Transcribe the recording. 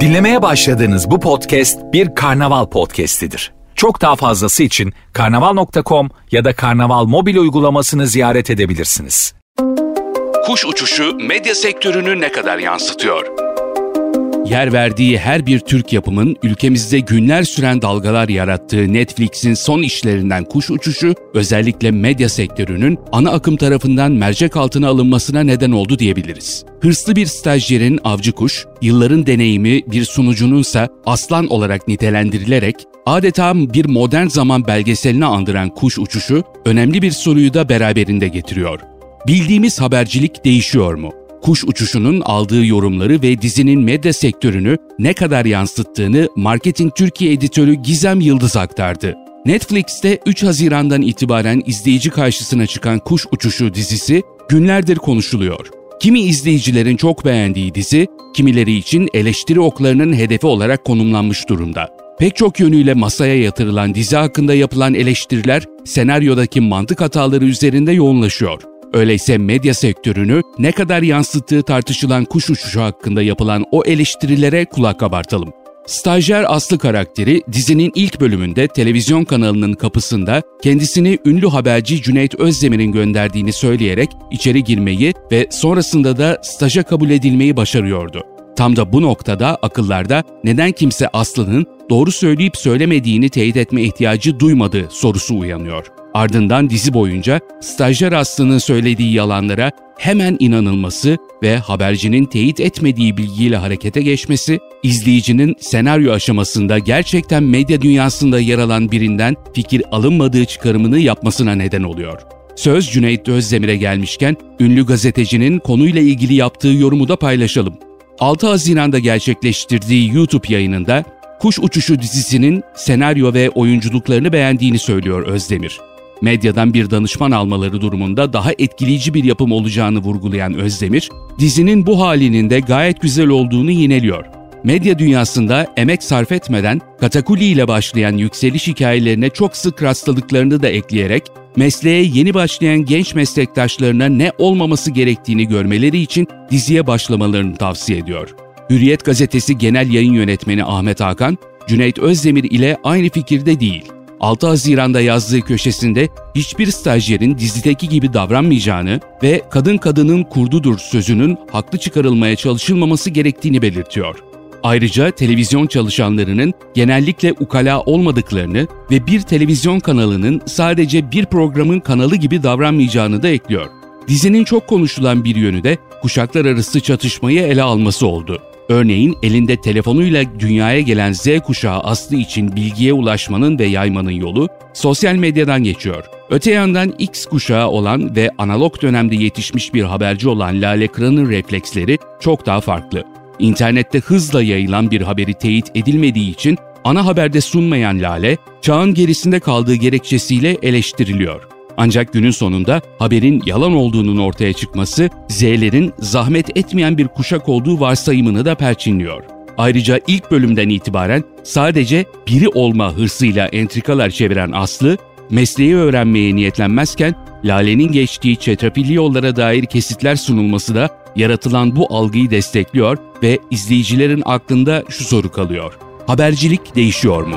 Dinlemeye başladığınız bu podcast bir karnaval podcastidir. Çok daha fazlası için karnaval.com ya da karnaval mobil uygulamasını ziyaret edebilirsiniz. Kuş uçuşu medya sektörünü ne kadar yansıtıyor? Yer verdiği her bir Türk yapımın ülkemizde günler süren dalgalar yarattığı Netflix'in son işlerinden kuş uçuşu özellikle medya sektörünün ana akım tarafından mercek altına alınmasına neden oldu diyebiliriz. Hırslı bir stajyerin avcı kuş, yılların deneyimi bir sunucununsa aslan olarak nitelendirilerek adeta bir modern zaman belgeseline andıran kuş uçuşu önemli bir soruyu da beraberinde getiriyor. Bildiğimiz habercilik değişiyor mu? Kuş uçuşunun aldığı yorumları ve dizinin medya sektörünü ne kadar yansıttığını Marketing Türkiye editörü Gizem Yıldız aktardı. Netflix'te 3 Haziran'dan itibaren izleyici karşısına çıkan Kuş Uçuşu dizisi günlerdir konuşuluyor. Kimi izleyicilerin çok beğendiği dizi, kimileri için eleştiri oklarının hedefi olarak konumlanmış durumda. Pek çok yönüyle masaya yatırılan dizi hakkında yapılan eleştiriler senaryodaki mantık hataları üzerinde yoğunlaşıyor. Öyleyse medya sektörünü ne kadar yansıttığı tartışılan kuş uçuşu hakkında yapılan o eleştirilere kulak kabartalım. Stajyer Aslı karakteri dizinin ilk bölümünde televizyon kanalının kapısında kendisini ünlü haberci Cüneyt Özdemir'in gönderdiğini söyleyerek içeri girmeyi ve sonrasında da staja kabul edilmeyi başarıyordu. Tam da bu noktada akıllarda neden kimse Aslı'nın doğru söyleyip söylemediğini teyit etme ihtiyacı duymadı sorusu uyanıyor. Ardından dizi boyunca stajyer Aslı'nın söylediği yalanlara hemen inanılması ve habercinin teyit etmediği bilgiyle harekete geçmesi, izleyicinin senaryo aşamasında gerçekten medya dünyasında yer alan birinden fikir alınmadığı çıkarımını yapmasına neden oluyor. Söz Cüneyt Özdemir'e gelmişken ünlü gazetecinin konuyla ilgili yaptığı yorumu da paylaşalım. 6 Haziran'da gerçekleştirdiği YouTube yayınında Kuş Uçuşu dizisinin senaryo ve oyunculuklarını beğendiğini söylüyor Özdemir. Medyadan bir danışman almaları durumunda daha etkileyici bir yapım olacağını vurgulayan Özdemir, dizinin bu halinin de gayet güzel olduğunu yineliyor. Medya dünyasında emek sarf etmeden Katakuli ile başlayan yükseliş hikayelerine çok sık rastladıklarını da ekleyerek mesleğe yeni başlayan genç meslektaşlarına ne olmaması gerektiğini görmeleri için diziye başlamalarını tavsiye ediyor. Hürriyet gazetesi genel yayın yönetmeni Ahmet Hakan, Cüneyt Özdemir ile aynı fikirde değil. 6 Haziran'da yazdığı köşesinde hiçbir stajyerin dizideki gibi davranmayacağını ve kadın kadının kurdudur sözünün haklı çıkarılmaya çalışılmaması gerektiğini belirtiyor. Ayrıca televizyon çalışanlarının genellikle ukala olmadıklarını ve bir televizyon kanalının sadece bir programın kanalı gibi davranmayacağını da ekliyor. Dizinin çok konuşulan bir yönü de kuşaklar arası çatışmayı ele alması oldu. Örneğin elinde telefonuyla dünyaya gelen Z kuşağı aslı için bilgiye ulaşmanın ve yaymanın yolu sosyal medyadan geçiyor. Öte yandan X kuşağı olan ve analog dönemde yetişmiş bir haberci olan Lale Kıran'ın refleksleri çok daha farklı. İnternette hızla yayılan bir haberi teyit edilmediği için ana haberde sunmayan Lale, çağın gerisinde kaldığı gerekçesiyle eleştiriliyor. Ancak günün sonunda haberin yalan olduğunun ortaya çıkması Z'lerin zahmet etmeyen bir kuşak olduğu varsayımını da perçinliyor. Ayrıca ilk bölümden itibaren sadece biri olma hırsıyla entrikalar çeviren Aslı, mesleği öğrenmeye niyetlenmezken Lale'nin geçtiği çetrefilli yollara dair kesitler sunulması da yaratılan bu algıyı destekliyor ve izleyicilerin aklında şu soru kalıyor. Habercilik değişiyor mu?